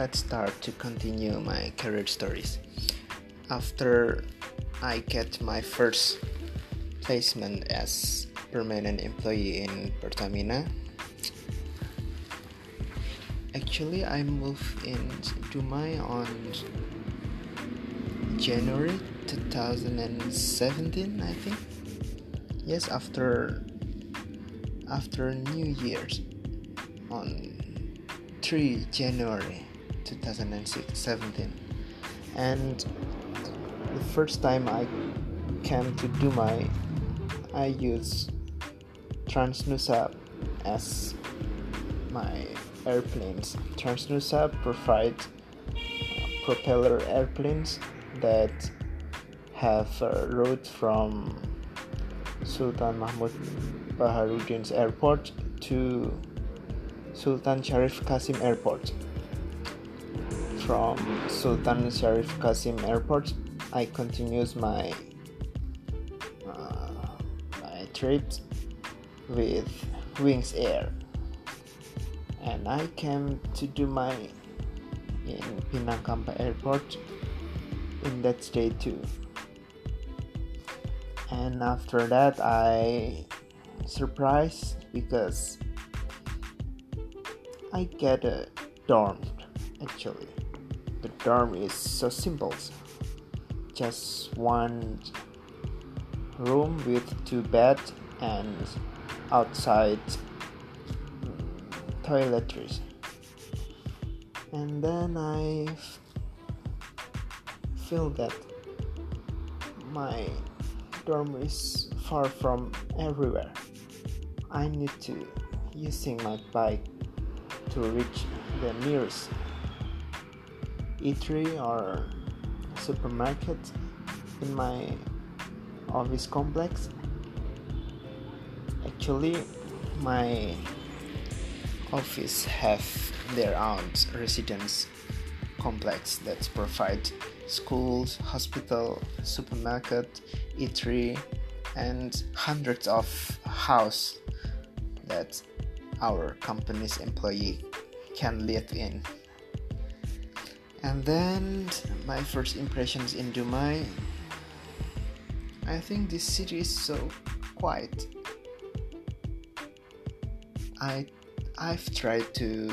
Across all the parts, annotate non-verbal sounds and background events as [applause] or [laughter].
let's start to continue my career stories. After I get my first placement as permanent employee in Pertamina, actually I moved in Dumai on January 2017, I think. Yes, after after New Year's on 3 January 2017 and the first time I came to Dumai I used Transnusa as my airplanes Transnusa provide uh, propeller airplanes that have a route from Sultan Mahmud Badaruddin's airport to Sultan Sharif Qasim Airport. From Sultan Sharif Qasim Airport, I continues my uh, my trips with Wings Air, and I came to Dumai in Pinang Kampai Airport in that day too. And after that, I surprised because I get a dorm actually. Dorm is so simple. Just one room with two beds and outside mm, toiletries. And then I feel that my dorm is far from everywhere. I need to using my bike to reach the nearest eatery or supermarket in my office complex. Actually, my office have their own residence complex that provide schools, hospital, supermarket, eatery, and hundreds of house that our company's employee can live in. And then my first impressions in Dumai. I think this city is so quiet. I I've tried to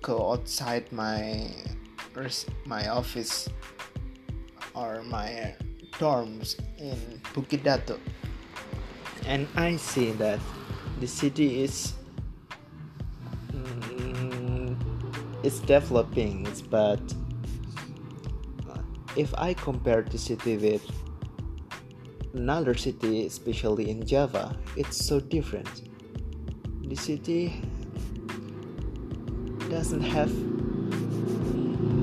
go outside my my office or my dorms in Bukit Datuk and I see that the city is it's developing but if I compare the city with another city especially in Java it's so different. The city doesn't have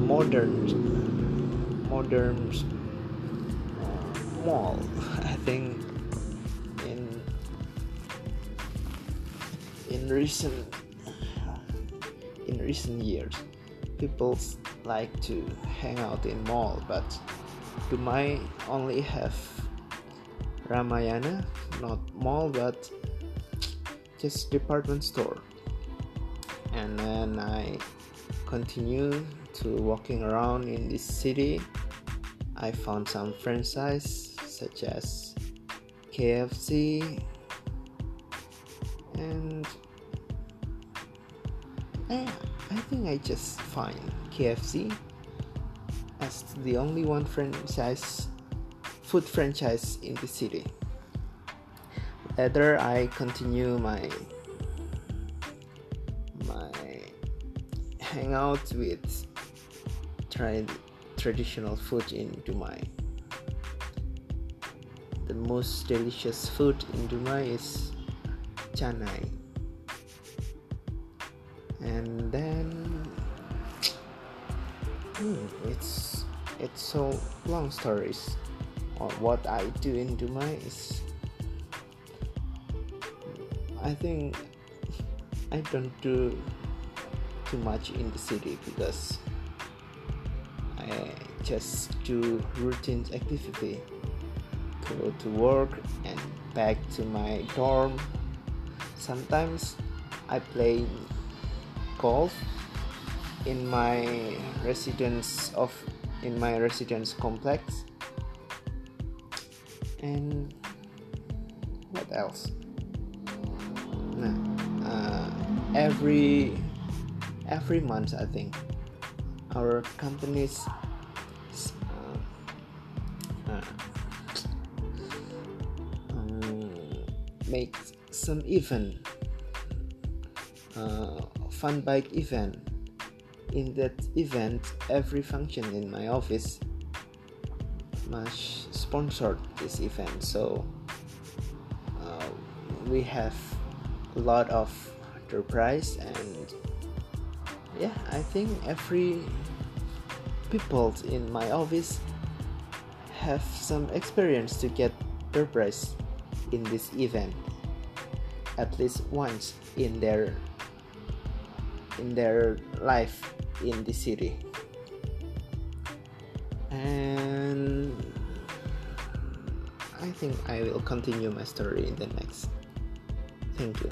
modern modern uh, mall [laughs] I think in in recent years people like to hang out in mall but Dumai only have Ramayana not mall but just department store. And then I continue to walking around in this city. I found some franchise such as KFC and eh, I think I just find KFC as the only one franchise food franchise in the city. Later, I continue my my hangout with tried traditional food in Dumai. The most delicious food in Dumai is canai and then hmm, it's it's so long stories what I do in Dumai is I think I don't do too much in the city because I just do routine activity. Go to work and back to my dorm. Sometimes I play golf in my residence of in my residence complex. And what else? Nah, uh, every every month i think our companies uh, uh, um, make some event uh, fun bike event. In that event every function in my office must sponsor this event. So uh, we have a lot of the prize and yeah i think every people in my office have some experience to get their prize in this event at least once in their in their life in the city. And I think I will continue my story in the next. Thank you